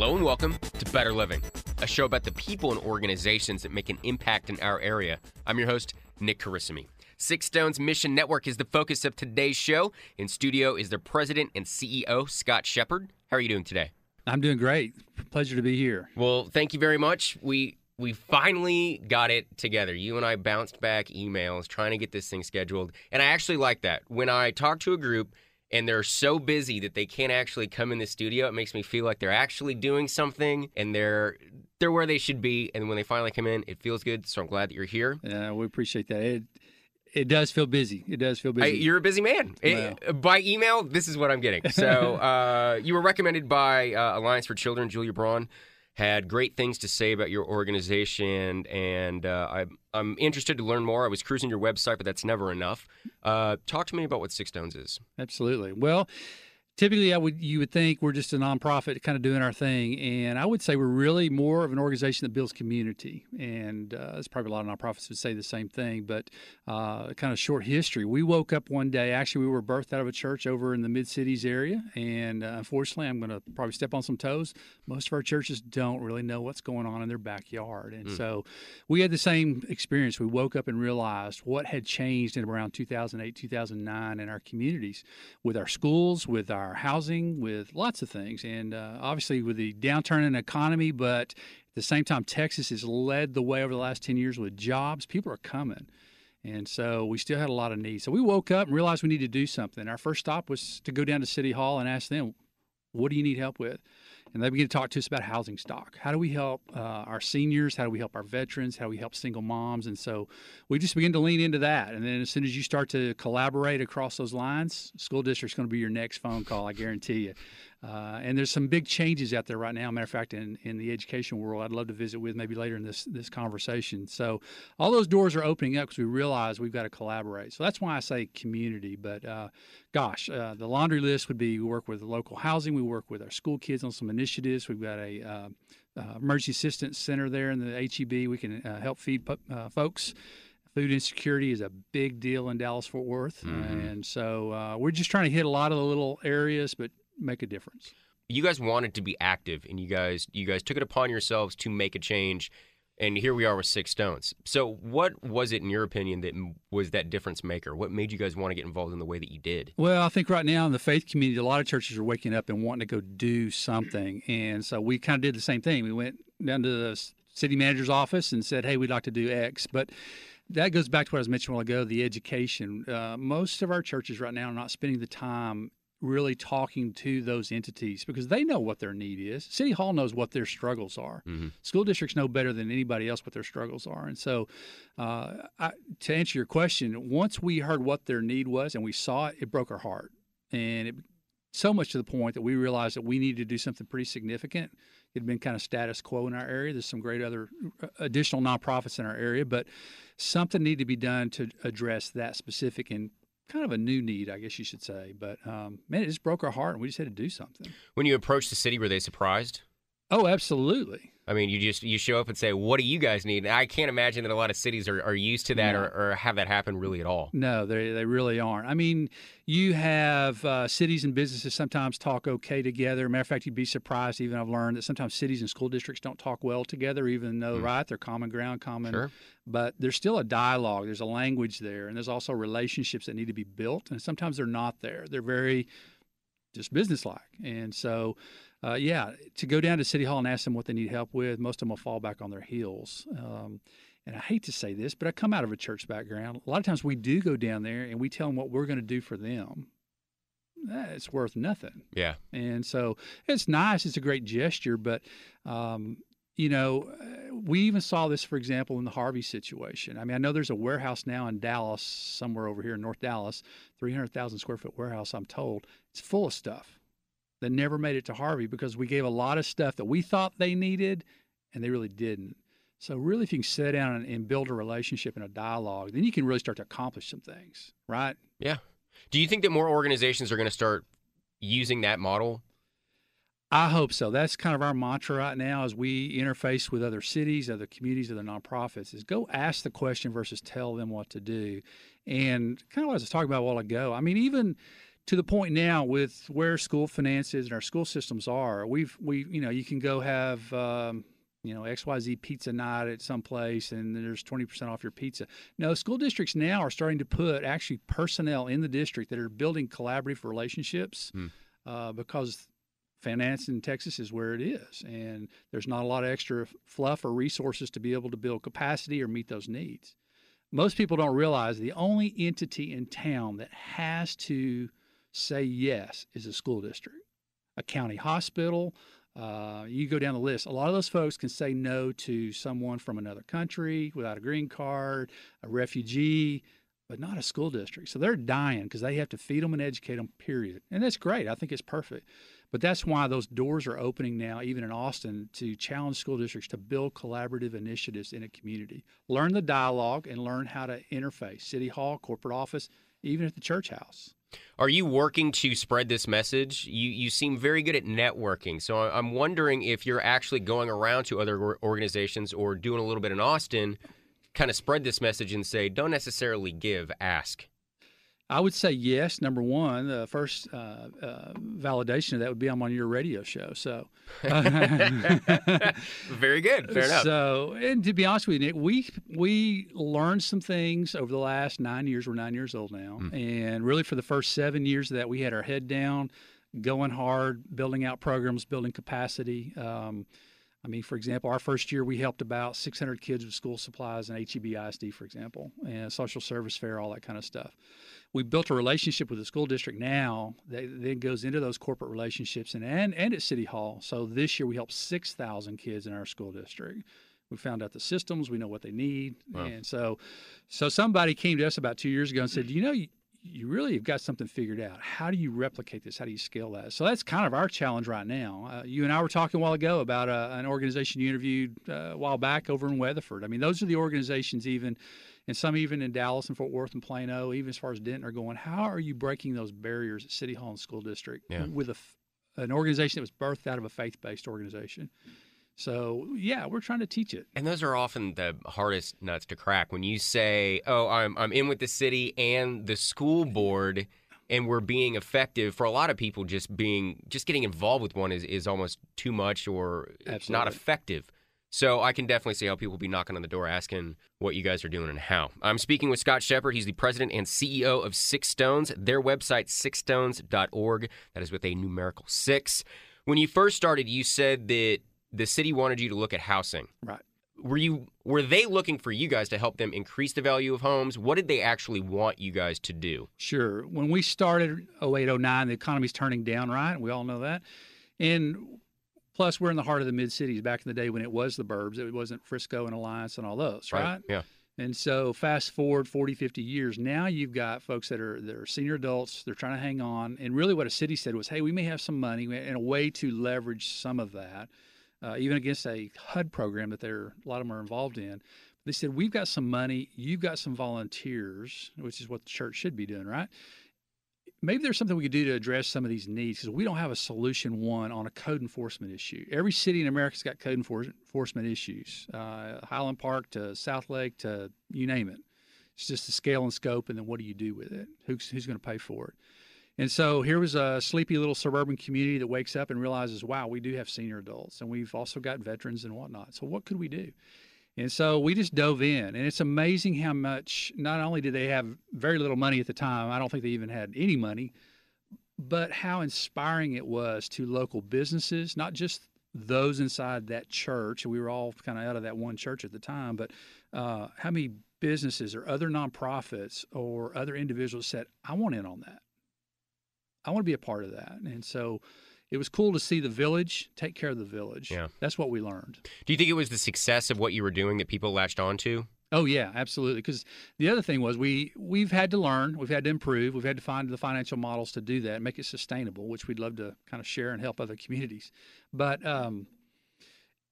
Hello and welcome to Better Living, a show about the people and organizations that make an impact in our area. I'm your host, Nick Carissimi. Six Stones Mission Network is the focus of today's show. In studio is their president and CEO, Scott Shepard. How are you doing today? I'm doing great. Pleasure to be here. Well, thank you very much. We we finally got it together. You and I bounced back emails trying to get this thing scheduled, and I actually like that. When I talk to a group and they're so busy that they can't actually come in the studio, it makes me feel like they're actually doing something and they're they're where they should be. And when they finally come in, it feels good. So I'm glad that you're here. Yeah, we appreciate that. It it does feel busy. It does feel busy. I, you're a busy man. Wow. It- by email, this is what I'm getting. So uh, you were recommended by uh, Alliance for Children. Julia Braun had great things to say about your organization, and uh, I'm, I'm interested to learn more. I was cruising your website, but that's never enough. Uh, talk to me about what Six Stones is. Absolutely. Well, typically I would you would think we're just a nonprofit kind of doing our thing, and I would say we're really more of an organization that builds community. And uh, there's probably a lot of nonprofits would say the same thing, but uh, kind of short history. We woke up one day. Actually, we were birthed out of a church over in the mid cities area, and uh, unfortunately, I'm going to probably step on some toes. Most of our churches don't really know what's going on in their backyard, and so we had the same experience. We woke up and realized what had changed in around 2008, 2009 in our communities, with our schools, with our housing, with lots of things, and uh, obviously with the downturn in the economy. But at the same time, Texas has led the way over the last 10 years with jobs. People are coming. And so we still had a lot of needs. So we woke up and realized we needed to do something. Our first stop was to go down to City Hall and ask them, what do you need help with? And they began to talk to us about housing stock. How do we help uh, our seniors? How do we help our veterans? How do we help single moms? And so we just begin to lean into that. And then as soon as you start to collaborate across those lines, school district's going to be your next phone call, I guarantee you. Uh, and there's some big changes out there right now. Matter of fact, in, in the education world, I'd love to visit with maybe later in this this conversation. So all those doors are opening up because we realize we've got to collaborate. So that's why I say community. But uh, gosh, uh, the laundry list would be we work with local housing, we work with our school kids on some initiatives. We've got a uh, uh, emergency assistance center there in the HEB. We can uh, help feed uh, folks. Food insecurity is a big deal in Dallas Fort Worth, and so uh, we're just trying to hit a lot of the little areas, but make a difference. You guys wanted to be active, and you guys you guys took it upon yourselves to make a change. And here we are with Six Stones. So, what was it, in your opinion, that was that difference maker? What made you guys want to get involved in the way that you did? Well, I think right now in the faith community, a lot of churches are waking up and wanting to go do something. And so we kind of did the same thing. We went down to the city manager's office and said, hey, we'd like to do X. But that goes back to what I was mentioning a while ago the education. Uh, most of our churches right now are not spending the time really talking to those entities because they know what their need is. City Hall knows what their struggles are. School districts know better than anybody else what their struggles are. And so, uh, I, to answer your question, once we heard what their need was and we saw it, it broke our heart. And it so much to the point that we realized that we needed to do something pretty significant. It had been kind of status quo in our area. There's some great other uh, additional nonprofits in our area, but something needed to be done to address that specific and kind of a new need, I guess you should say. But um, man, it just broke our heart, and we just had to do something. When you approached the city, were they surprised? Oh, absolutely. I mean, you just you show up and say, "What do you guys need?" And I can't imagine that a lot of cities are, are used to that No. or, or have that happen really at all. No, they they really aren't. I mean, you have uh, cities and businesses sometimes talk okay together. Matter of fact, you'd be surprised. Even I've learned that sometimes cities and school districts don't talk well together, even though right they're common ground, common. Sure. But there's still a dialogue. There's a language there, and there's also relationships that need to be built. And sometimes they're not there. They're very just businesslike. And so, uh, yeah, to go down to City Hall and ask them what they need help with, most of them will fall back on their heels. Um, and I hate to say this, but I come out of a church background. A lot of times we do go down there and we tell them what we're going to do for them. It's worth nothing. Yeah. And so it's nice. It's a great gesture, but um, you know, we even saw this, for example, in the Harvey situation. I mean, I know there's a warehouse now in Dallas, somewhere over here in North Dallas, 300,000 square foot warehouse, I'm told. It's full of stuff that never made it to Harvey because we gave a lot of stuff that we thought they needed and they really didn't. So, really, if you can sit down and, and build a relationship and a dialogue, then you can really start to accomplish some things, right? Yeah. Do you think that more organizations are going to start using that model? I hope so. That's kind of our mantra right now as we interface with other cities, other communities, other nonprofits is go ask the question versus tell them what to do. And kind of what I was talking about a while ago. I mean, even to the point now with where school finances and our school systems are, we've we you know you can go have um, you know XYZ pizza night at some place and there's 20% off your pizza. No, school districts now are starting to put actually personnel in the district that are building collaborative relationships Hmm. uh, because finance in Texas is where it is and there's not a lot of extra fluff or resources to be able to build capacity or meet those needs. Most people don't realize the only entity in town that has to say yes is a school district, a county hospital, uh, you go down the list. A lot of those folks can say no to someone from another country without a green card, a refugee, but not a school district. So they're dying because they have to feed them and educate them, period. And that's great. I think it's perfect. But that's why those doors are opening now, even in Austin, to challenge school districts to build collaborative initiatives in a community. Learn the dialogue and learn how to interface city hall, corporate office, even at the church house. Are you working to spread this message? You you seem very good at networking, so I'm wondering if you're actually going around to other organizations or doing a little bit in Austin, kind of spread this message and say, don't necessarily give, ask. I would say yes. Number one, the first uh, uh, validation of that would be I'm on your radio show. So, Very good. Fair enough. So, and to be honest with you, Nick, we we learned some things over the last nine years. We're nine years old now, Hmm. and really for the first seven years of that, we had our head down, going hard, building out programs, building capacity. Um, I mean, for example, our first year we helped about 600 kids with school supplies and HEB ISD, for example, and social service fair, all that kind of stuff. We built a relationship with the school district now that then goes into those corporate relationships and, and, and at City Hall. So this year we helped 6,000 kids in our school district. We found out the systems, we know what they need. Wow. And so so somebody came to us about two years ago and said, you know, you, you really have got something figured out. How do you replicate this? How do you scale that? So that's kind of our challenge right now. Uh, you and I were talking a while ago about uh, an organization you interviewed uh, a while back over in Weatherford. I mean, those are the organizations even, and some even in Dallas and Fort Worth and Plano, even as far as Denton, are going. How are you breaking those barriers at City Hall and School District Yeah. with a an organization that was birthed out of a faith-based organization? So yeah, we're trying to teach it. And those are often the hardest nuts to crack. When you say, "Oh, I'm I'm in with the city and the school board, and we're being effective," for a lot of people, just being just getting involved with one is is almost too much or it's not effective. So I can definitely see how people will be knocking on the door asking what you guys are doing and how. I'm speaking with Scott Shepard. He's the president and CEO of Six Stones. Their website, sixstones.org. That is with a numerical six. When you first started, you said that the city wanted you to look at housing Right. were you were they looking for you guys to help them increase the value of homes what did they actually want you guys to do Sure. When we started 08, 09, the economy's turning down, right? We all know that. And plus, we're in the heart of the mid cities back in the day when it was the burbs. It wasn't Frisco and Alliance and all those, right? yeah And so, fast forward 40, 50 years, now you've got folks that are that are senior adults. They're trying to hang on. And really, what a city said was, hey, we may have some money and a way to leverage some of that, uh, even against a HUD program that they're a lot of them are involved in. They said, we've got some money. You've got some volunteers, which is what the church should be doing, right? Maybe there's something we could do to address some of these needs because we don't have a solution one on a code enforcement issue. Every city in America's got code enfor- enforcement issues, uh, Highland Park to South Lake to you name it. It's just the scale and scope, and then what do you do with it? Who's, who's going to pay for it? And so here was a sleepy little suburban community that wakes up and realizes, wow, we do have senior adults, and we've also got veterans and whatnot. So what could we do? And so we just dove in, and it's amazing how much. Not only did they have very little money at the time, I don't think they even had any money, but how inspiring it was to local businesses, not just those inside that church. We were all kind of out of that one church at the time, but uh, how many businesses or other nonprofits or other individuals said, "I want in on that. I want to be a part of that." And so it was cool to see the village take care of the village. Yeah. That's what we learned. Do you think it was the success of what you were doing that people latched onto? Oh yeah, absolutely. Because the other thing was we we've had to learn, we've had to improve, we've had to find the financial models to do that, and make it sustainable, which we'd love to kind of share and help other communities. But um,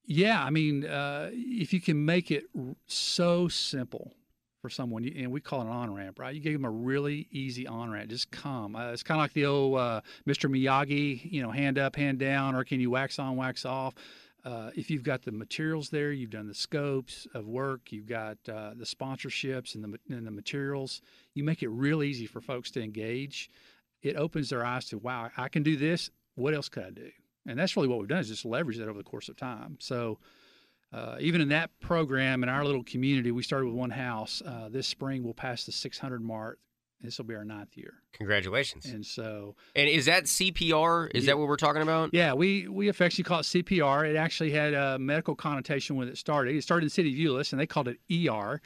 yeah, I mean, uh, if you can make it r- so simple for someone, and we call it an on ramp, right? You give them a really easy on ramp, just come. Uh, it's kind of like the old uh, Mr. Miyagi, you know, hand up, hand down, or can you wax on, wax off? Uh, if you've got the materials there, you've done the scopes of work, you've got uh, the sponsorships and the, and the materials, you make it real easy for folks to engage. It opens their eyes to, wow, I can do this. What else could I do? And that's really what we've done is just leverage that over the course of time. So uh, even in that program in our little community, we started with one house. Uh, this spring, we'll pass the 600 mark. This will be our ninth year. Congratulations. And so And is that CPR? Is Yeah. that what we're talking about? Yeah, we we affectionately call it CPR. It actually had a medical connotation when it started. It started in the city of Euless, and they called it ER.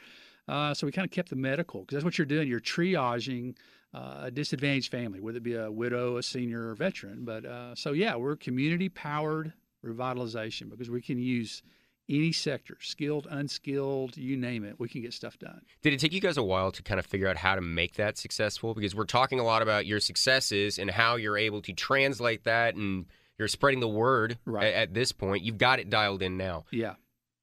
Uh, so we kind of kept the medical because that's what you're doing. You're triaging uh, a disadvantaged family, whether it be a widow, a senior, or veteran. But uh, so yeah, we're community powered revitalization because we can use any sector, skilled, unskilled, you name it, we can get stuff done. Did it take you guys a while to kind of figure out how to make that successful? Because we're talking a lot about your successes and how you're able to translate that and you're spreading the word Right. a- at, this point. You've got it dialed in now. Yeah.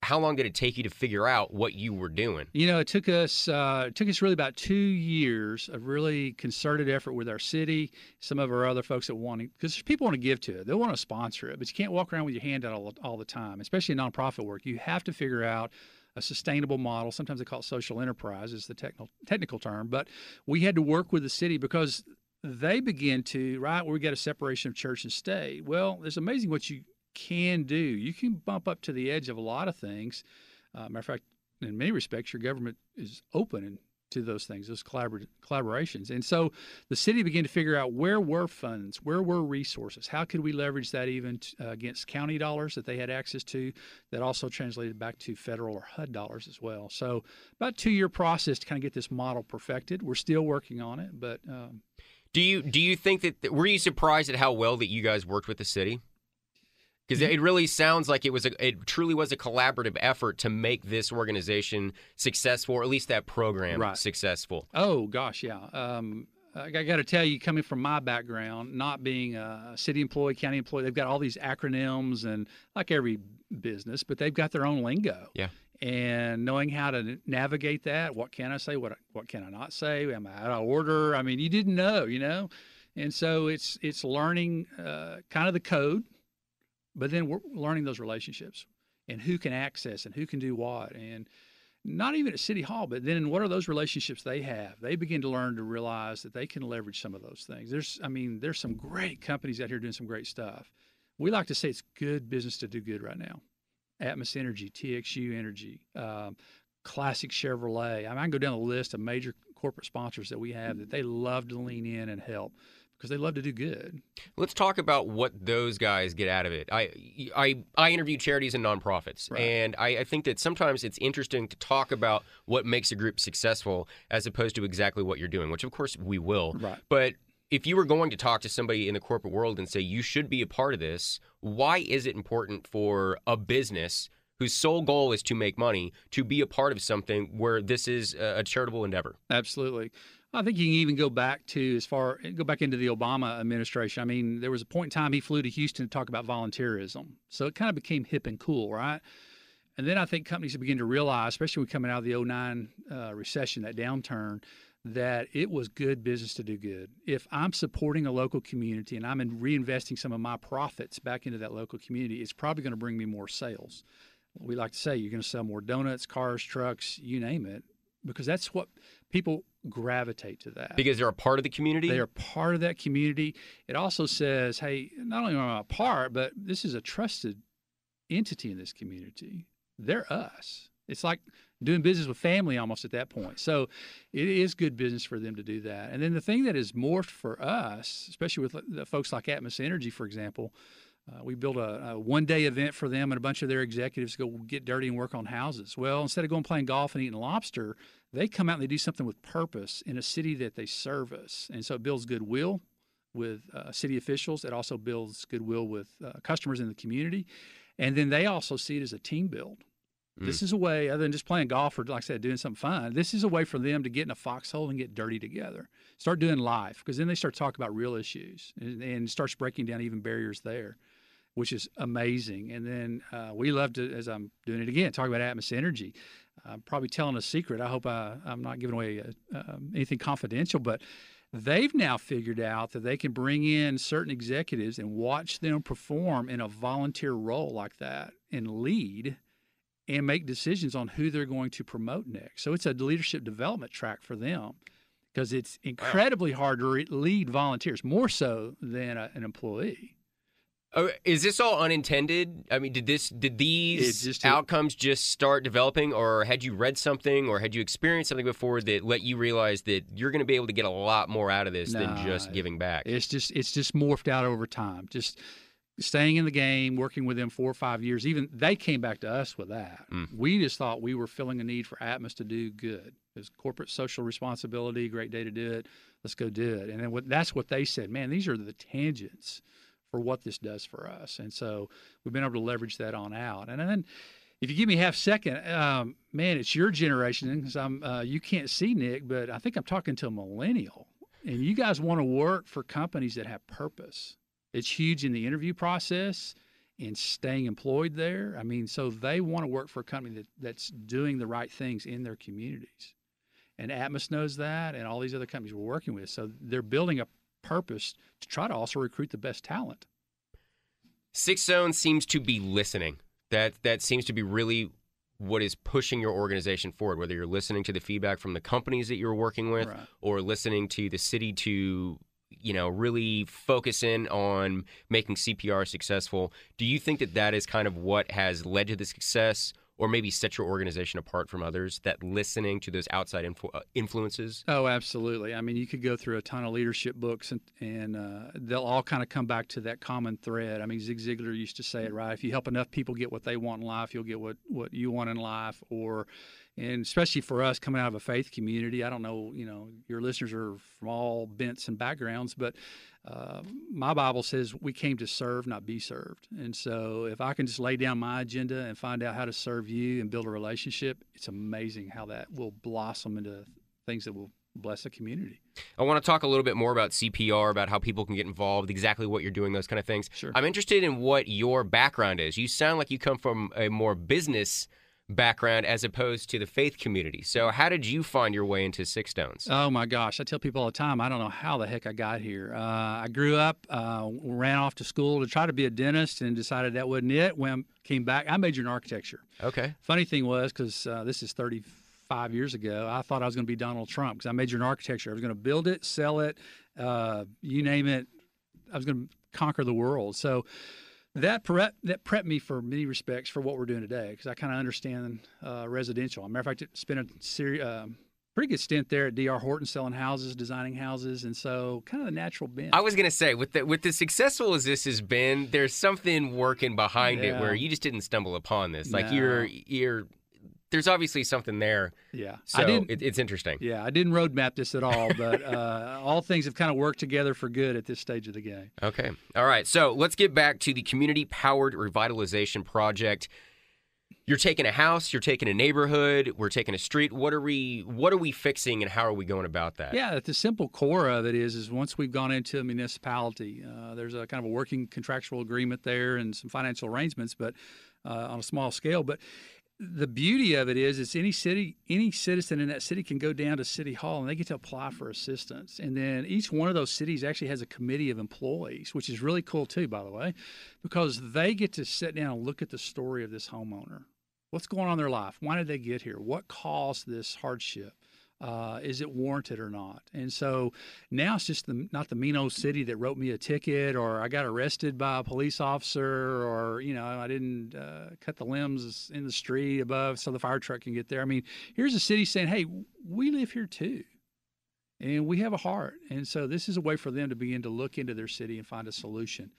How long did it take you to figure out what you were doing? You know, it took us uh, it took us really about two years of really concerted effort with our city, some of our other folks that want to, because people want to give to it, they want to sponsor it, but you can't walk around with your hand out all, all the time, especially in nonprofit work. You have to figure out a sustainable model. Sometimes they call it social enterprise, is the technical technical term, but we had to work with the city because they begin to right where we got a separation of church and state. Well, it's amazing what you can do. You can bump up to the edge of a lot of things. Uh, matter of fact, in many respects, your government is open and to those things, those collabor- collaborations. And so the city began to figure out where were funds, where were resources, how could we leverage that even t- uh, against county dollars that they had access to, that also translated back to federal or HUD dollars as well. So about two year process to kind of get this model perfected. We're still working on it, but um, Do you do you think that were you surprised at how well that you guys worked with the city? Because it really sounds like it was a it truly was a collaborative effort to make this organization successful, or at least that program Right. successful. Oh gosh, yeah. Um, I got to tell you, coming from my background, not being a city employee, county employee, they've got all these acronyms and like every business, but they've got their own lingo. Yeah. And knowing how to navigate that, what can I say, what what can I not say? Am I out of order? I mean, you didn't know, you know, and so it's it's learning uh, kind of the code, but then we're learning those relationships and who can access and who can do what and not even at City Hall, but then what are those relationships they have? They begin to learn to realize that they can leverage some of those things. There's, I mean, there's some great companies out here doing some great stuff. We like to say it's good business to do good right now. Atmos Energy, TXU Energy, um, Classic Chevrolet. I, mean, I can go down the list of major corporate sponsors that we have that they love to lean in and help because they love to do good. Let's talk about what those guys get out of it. I I, I interview charities and nonprofits, Right. and I, I think that sometimes it's interesting to talk about what makes a group successful as opposed to exactly what you're doing, which of course we will. Right. But if you were going to talk to somebody in the corporate world and say you should be a part of this, why is it important for a business whose sole goal is to make money to be a part of something where this is a a charitable endeavor? Absolutely. I think you can even go back to as far go back into the Obama administration. I mean, there was a point in time he flew to Houston to talk about volunteerism, so it kind of became hip and cool, right? And then I think companies begin to realize, especially when coming out of the 09 uh, recession, that downturn, that it was good business to do good. If I'm supporting a local community and I'm in reinvesting some of my profits back into that local community, it's probably going to bring me more sales. We like to say you're going to sell more donuts, cars, trucks, you name it, because that's what people gravitate to that. Because they're a part of the community. They are part of that community. It also says, hey, not only am I a part, but this is a trusted entity in this community. They're us. It's like doing business with family almost at that point. So it is good business for them to do that. And then the thing that is morphed for us, especially with the folks like Atmos Energy, for example, uh, we built a, a one day event for them and a bunch of their executives to go get dirty and work on houses. Well, instead of going playing golf and eating lobster, they come out and they do something with purpose in a city that they service. And so it builds goodwill, with uh, city officials. It also builds goodwill with uh, customers in the community, and then they also see it as a team build. This is a way, other than just playing golf or, like I said, doing something fun. This is a way for them to get in a foxhole and get dirty together. Start doing life because then they start talking about real issues and, and starts breaking down even barriers there, which is amazing. And then uh, we love to, as I'm doing it again, talk about Atmos Energy. I'm probably telling a secret. I hope I, I'm not giving away uh, um, anything confidential, but they've now figured out that they can bring in certain executives and watch them perform in a volunteer role like that and lead and make decisions on who they're going to promote next. So it's a leadership development track for them because it's incredibly hard to re- lead volunteers, more so than a, an employee. Oh, is this all unintended? I mean, did this did these just- outcomes just start developing, or had you read something, or had you experienced something before that let you realize that you're going to be able to get a lot more out of this than just giving back? It's just it's just morphed out over time. Just staying in the game, working with them four or five years. Even they came back to us with that. Mm. We just thought we were filling a need for Atmos to do good. It's corporate social responsibility, great day to do it. Let's go do it. And then what, that's what they said. Man, these are the tangents for what this does for us. And so we've been able to leverage that on out. And then if you give me half second, um, man, it's your generation because I'm. Uh, you can't see Nick, but I think I'm talking to a millennial, and you guys want to work for companies that have purpose. It's huge in the interview process and staying employed there. I mean, so they want to work for a company that, that's doing the right things in their communities. And Atmos knows that, and all these other companies we're working with. So they're building a purpose to try to also recruit the best talent. Six Stones seems to be listening. That that seems to be really what is pushing your organization forward. Whether you're listening to the feedback from the companies that you're working with, Right. or listening to the city to you know really focus in on making CPR successful. Do you think that that is kind of what has led to the success? Or maybe set your organization apart from others. That listening to those outside influ- uh, influences. Oh, absolutely. I mean, you could go through a ton of leadership books, and, and uh, they'll all kind of come back to that common thread. I mean, Zig Ziglar used to say it right: if you help enough people get what they want in life, you'll get what what you want in life. Or, and especially for us coming out of a faith community, I don't know, you know, your listeners are from all bents and backgrounds, but uh, my Bible says we came to serve, not be served. And so, if I can just lay down my agenda and find out how to serve you and build a relationship, it's amazing how that will blossom into things that will bless a community. I want to talk a little bit more about CPR, about how people can get involved, exactly what you're doing, those kind of things. Sure. I'm interested in what your background is. You sound like you come from a more business background as opposed to the faith community. So, how did you find your way into Six Stones? Oh my gosh, I tell people all the time, I don't know how the heck I got here. Uh, I grew up, uh, ran off to school to try to be a dentist and decided that wasn't it. When I came back, I majored in architecture. okay. Funny thing was, because uh, this is 35 years ago, I thought I was going to be Donald Trump because I majored in architecture. I was going to build it, sell it, uh, you name it. I was going to conquer the world. So that prep that prepped me for many respects for what we're doing today because I kind of understand uh, residential. As a matter of fact, I spent a seri- uh, pretty good stint there at DR Horton selling houses, designing houses, and so kind of the natural bent. I was gonna say, with the with the successful as this has been, there's something working behind it where you just didn't stumble upon this. Like No. you're you're there's obviously something there. yeah, So I didn't. it, it's interesting. yeah, I didn't roadmap this at all, but uh, all things have kind of worked together for good at this stage of the game. Okay. All right. So let's get back to the community powered revitalization project. You're taking a house, you're taking a neighborhood, we're taking a street. What are we what are we fixing and how are we going about that? Yeah, the simple core of it is is once we've gone into a municipality, uh, there's a kind of a working contractual agreement there and some financial arrangements, but uh, on a small scale. But the beauty of it is, it's any city, any citizen in that city can go down to city hall and they get to apply for assistance. And then each one of those cities actually has a committee of employees, which is really cool too, by the way, because they get to sit down and look at the story of this homeowner. What's going on in their life? Why did they get here? What caused this hardship? Uh, is it warranted or not? And so now it's just the, not the mean old city that wrote me a ticket, or I got arrested by a police officer, or you know I didn't uh, cut the limbs in the street above so the fire truck can get there. I mean, here's a city saying, "Hey, we live here too, and we have a heart." And so this is a way for them to begin to look into their city and find a solution.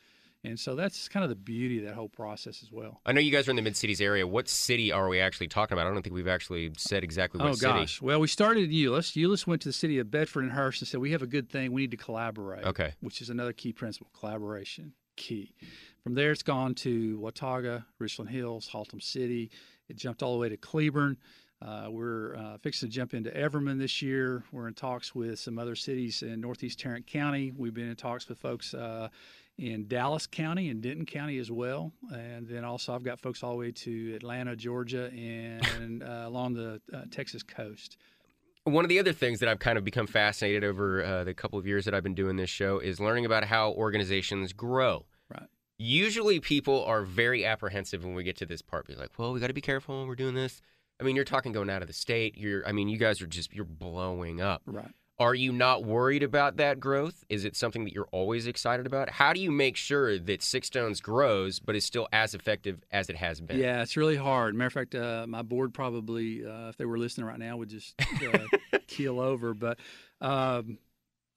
And so that's kind of the beauty of that whole process as well. I know you guys are in the Mid Cities area. What city are we actually talking about? I don't think we've actually said exactly what oh city. gosh! Well, we started in Euless. Euless went to the city of Bedford and Hurst and said, "We have a good thing. We need to collaborate." Okay. Which is another key principle: collaboration, key. From there, it's gone to Watauga, Richland Hills, Haltom City. It jumped all the way to Cleburne. Uh, we're uh, fixing to jump into Everman this year. We're in talks with some other cities in Northeast Tarrant County. We've been in talks with folks uh, in Dallas County and Denton County as well. And then also, I've got folks all the way to Atlanta, Georgia, and uh, along the uh, Texas coast. One of the other things that I've kind of become fascinated over uh, the couple of years that I've been doing this show is learning about how organizations grow. Right. Usually, people are very apprehensive when we get to this part. Be like, "Well, we got to be careful when we're doing this." I mean, you're talking going out of the state. You're, I mean, you guys are just you're blowing up. Right. Are you not worried about that growth? Is it something that you're always excited about? How do you make sure that Six Stones grows but is still as effective as it has been? Yeah, it's really hard. Matter of fact, uh, my board probably, uh, if they were listening right now, would just uh, keel over. But um,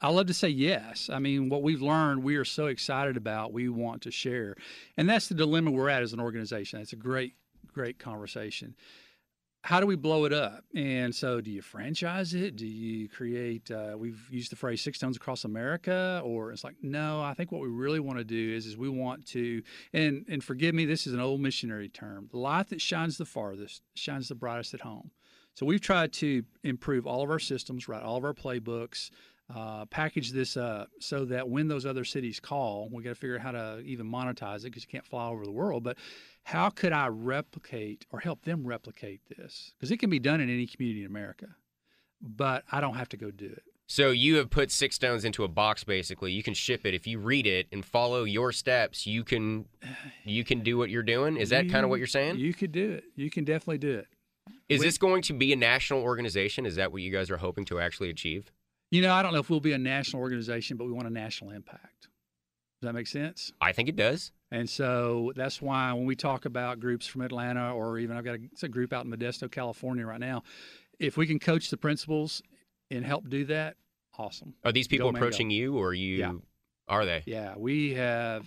I love to say yes. I mean, what we've learned, we are so excited about, we want to share. And that's the dilemma we're at as an organization. It's a great, great conversation how do we blow it up? And so, do you franchise it? Do you create? Uh, we've used the phrase six stones across America, or it's like, no. I think what we really want to do is, is we want to, and and forgive me, this is an old missionary term. The light that shines the farthest shines the brightest at home. So we've tried to improve all of our systems, write all of our playbooks, uh, package this up so that when those other cities call, we got to figure out how to even monetize it because you can't fly over the world. But how could I replicate or help them replicate this? Because it can be done in any community in America, but I don't have to go do it. So you have put Six Stones into a box basically. You can ship it if you read it and follow your steps. You can you can do what you're doing. Is that You- kind of what you're saying? You could do it. You can definitely do it. Is we- this going to be a national organization? Is that what you guys are hoping to actually achieve? You know, I don't know if we'll be a national organization, but we want a national impact. Does that make sense? I think it does. And so that's why when we talk about groups from Atlanta or even I've got a, it's a group out in Modesto, California right now, if we can coach the principals and help do that, awesome. Are these people Go, approaching you or you Yeah. are they? Yeah, we have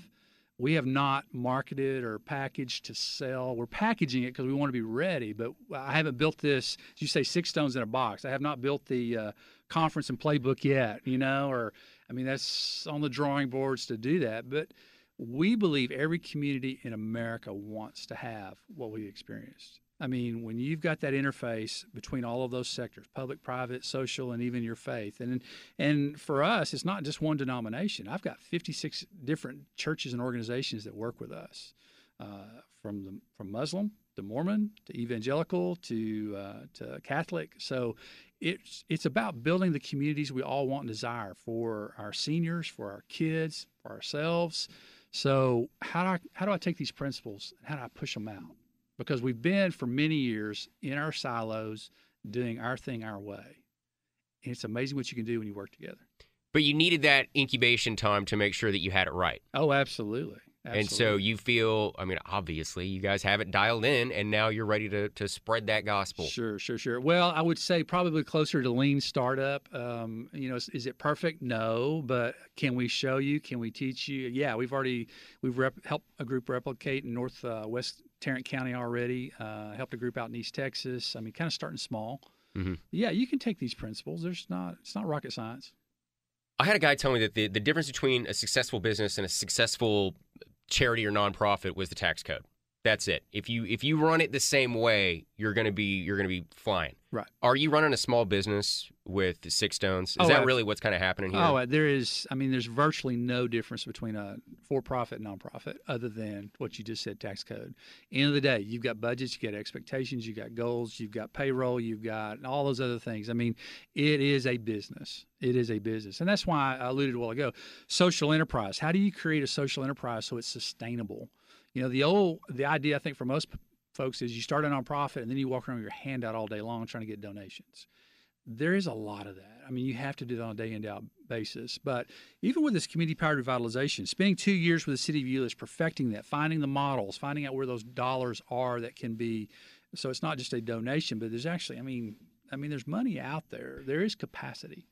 we have not marketed or packaged to sell. We're packaging it because we want to be ready, but I haven't built this. as You say six stones in a box. I have not built the uh, conference and playbook yet. You know, or I mean that's on the drawing boards to do that. But we believe every community in America wants to have what we experienced. I mean, when you've got that interface between all of those sectors, public, private, social, and even your faith, and and for us, it's not just one denomination. I've got 56 different churches and organizations that work with us, uh, from the from Muslim to Mormon to evangelical to uh, to Catholic. So it's it's about building the communities we all want and desire for our seniors, for our kids, for ourselves. So how do I how do I take these principles and how do I push them out? Because we've been for many years in our silos doing our thing our way. And it's amazing what you can do when you work together. But you needed that incubation time to make sure that you had it right. Oh, absolutely. And so you feel, I mean, obviously you guys have it dialed in and now you're ready to, to spread that gospel. Sure, sure, sure. Well, I would say probably closer to lean startup. Um, you know, is, is it perfect? No, but can we show you? Can we teach you? Yeah, we've already we've rep- helped a group replicate in North uh, West Tarrant County already. Uh, helped a group out in East Texas. I mean, kind of starting small. Mhm. Yeah, you can take these principles. There's not it's not rocket science. I had a guy tell me that the, the difference between a successful business and a successful charity or nonprofit was the tax code. That's it. If you if you run it the same way, you're gonna be you're gonna be flying. Right. Are you running a small business with the Six Stones? Is Oh, that abs- really what's kind of happening here? Oh, uh, there is. I mean, there's virtually no difference between a for-profit and nonprofit, other than what you just said, tax code. End of the day, you've got budgets, you got expectations, you got goals, you've got payroll, you've got all those other things. I mean, it is a business. It is a business, and that's why I alluded a while ago. Social enterprise. How do you create a social enterprise so it's sustainable? You know, the old the idea I think for most folks is you start a nonprofit and then you walk around with your hand out all day long trying to get donations there is a lot of that. I mean, you have to do that on a day in, day out basis. But even with this community powered revitalization, spending two years with the city of Euless, perfecting that, finding the models, finding out where those dollars are that can be. So it's not just a donation, but there's actually, I mean, I mean, there's money out there. There is capacity.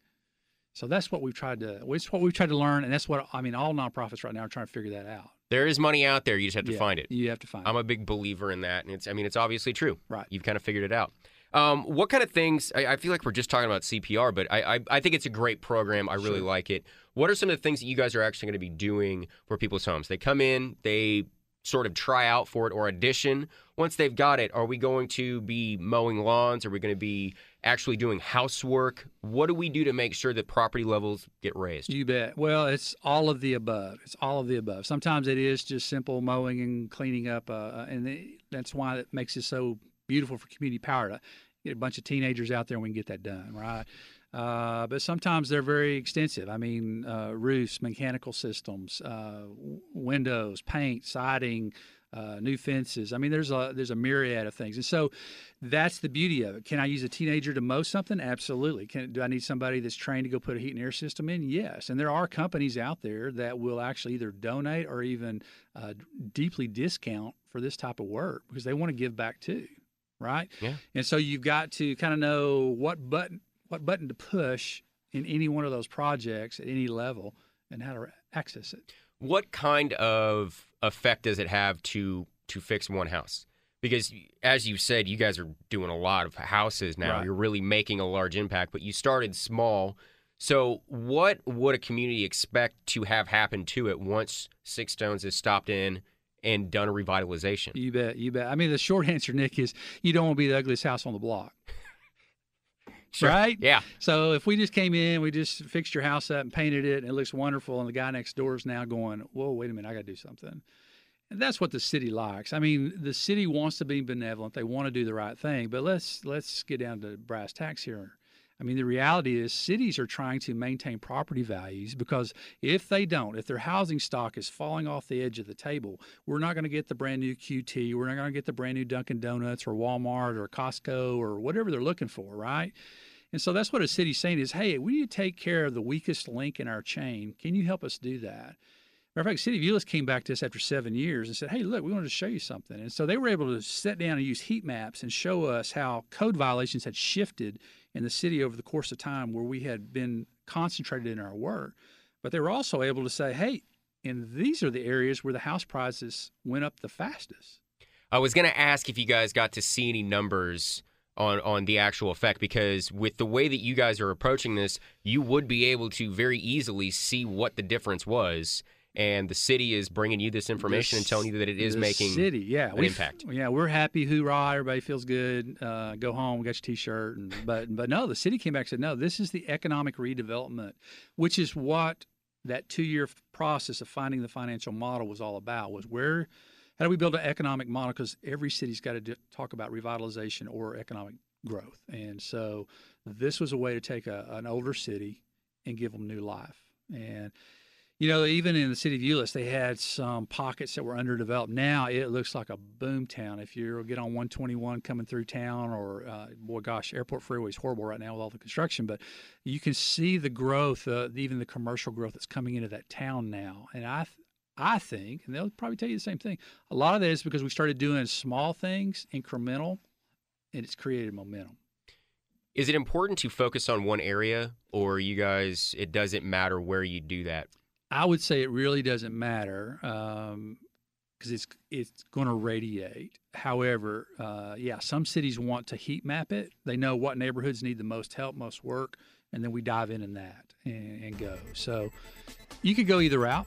So that's what we've tried to. It's what we've tried to learn, and that's what I mean. All nonprofits right now are trying to figure that out. There is money out there. You just have to Yeah, find it. You have to find it. I'm it. a big believer in that, and it's. I mean, it's obviously true. Right. You've kind of figured it out. Um, what kind of things? I, I feel like we're just talking about CPR, but I, I, I think it's a great program. I really Sure. like it. What are some of the things that you guys are actually going to be doing for people's homes? They come in, they sort of try out for it or audition. Once they've got it, are we going to be mowing lawns? Are we going to be actually doing housework? What do we do to make sure that property levels get raised? You bet. Well, it's all of the above. It's all of the above. Sometimes it is just simple mowing and cleaning up, uh, and it, that's why it makes it so beautiful for community power to get a bunch of teenagers out there and we can get that done, right? Uh, but sometimes they're very extensive. I mean, uh, roofs, mechanical systems, uh, w- windows, paint, siding, uh, new fences. I mean, there's a there's a myriad of things, and so that's the beauty of it. Can I use a teenager to mow something? Absolutely. Can do I need somebody that's trained to go put a heat and air system in? Yes. And there are companies out there that will actually either donate or even uh, deeply discount for this type of work because they want to give back too, right? Yeah. And so you've got to kind of know what button what button to push in any one of those projects at any level and how to access it. what kind of effect does it have to to fix one house? Because as you said, you guys are doing a lot of houses now. Right. You're really making a large impact, but you started small. So, what would a community expect to have happen to it once Six Stones has stopped in and done a revitalization? You bet, you bet. I mean, the short answer, Nick, is you don't want to be the ugliest house on the block. Sure. Right? Yeah. So if we just came in, we just fixed your house up and painted it, and it looks wonderful, and the guy next door is now going, "Whoa, wait a minute, I got to do something." And that's what the city likes. I mean, the city wants to be benevolent; they want to do the right thing. But let's let's get down to brass tacks here. I mean, the reality is cities are trying to maintain property values because if they don't, if their housing stock is falling off the edge of the table, we're not going to get the brand new QT, we're not going to get the brand new Dunkin' Donuts or Walmart or Costco or whatever they're looking for, right? And so that's what a city's saying is, hey, we need to take care of the weakest link in our chain. Can you help us do that? Matter of fact, City of Euless came back to us after seven years and said, hey, look, we wanted to show you something. And so they were able to sit down and use heat maps and show us how code violations had shifted in the city over the course of time where we had been concentrated in our work. But they were also able to say, hey, and these are the areas where the house prices went up the fastest. I was going to ask if you guys got to see any numbers on on the actual effect because with the way that you guys are approaching this, you would be able to very easily see what the difference was. And the city is bringing you this information and telling you that it is making city, yeah, an impact. Yeah, we're happy. Hoorah! Everybody feels good. Uh, go home. Got your T-shirt. And, but but no, the city came back and said, no, this is the economic redevelopment, which is what that two-year process of finding the financial model was all about. Was where how do we build an economic model? Because every city's got to do, talk about revitalization or economic growth, and so this was a way to take a, an older city and give them new life. And you know, even in the city of Euless, they had some pockets that were underdeveloped. Now it looks like a boom town. If you get on 121 coming through town, or uh, boy, gosh, Airport Freeway is horrible right now with all the construction, but you can see the growth, uh, even the commercial growth that's coming into that town now. And I, I think, and they'll probably tell you the same thing. A lot of that is because we started doing small things, incremental, and it's created momentum. Is it important to focus on one area, or you guys? It doesn't matter where you do that. I would say it really doesn't matter because it's it's going to radiate. However, uh, yeah, some cities want to heat map it. They know what neighborhoods need the most help, most work, and then we dive in in that and, and go. So you could go either route.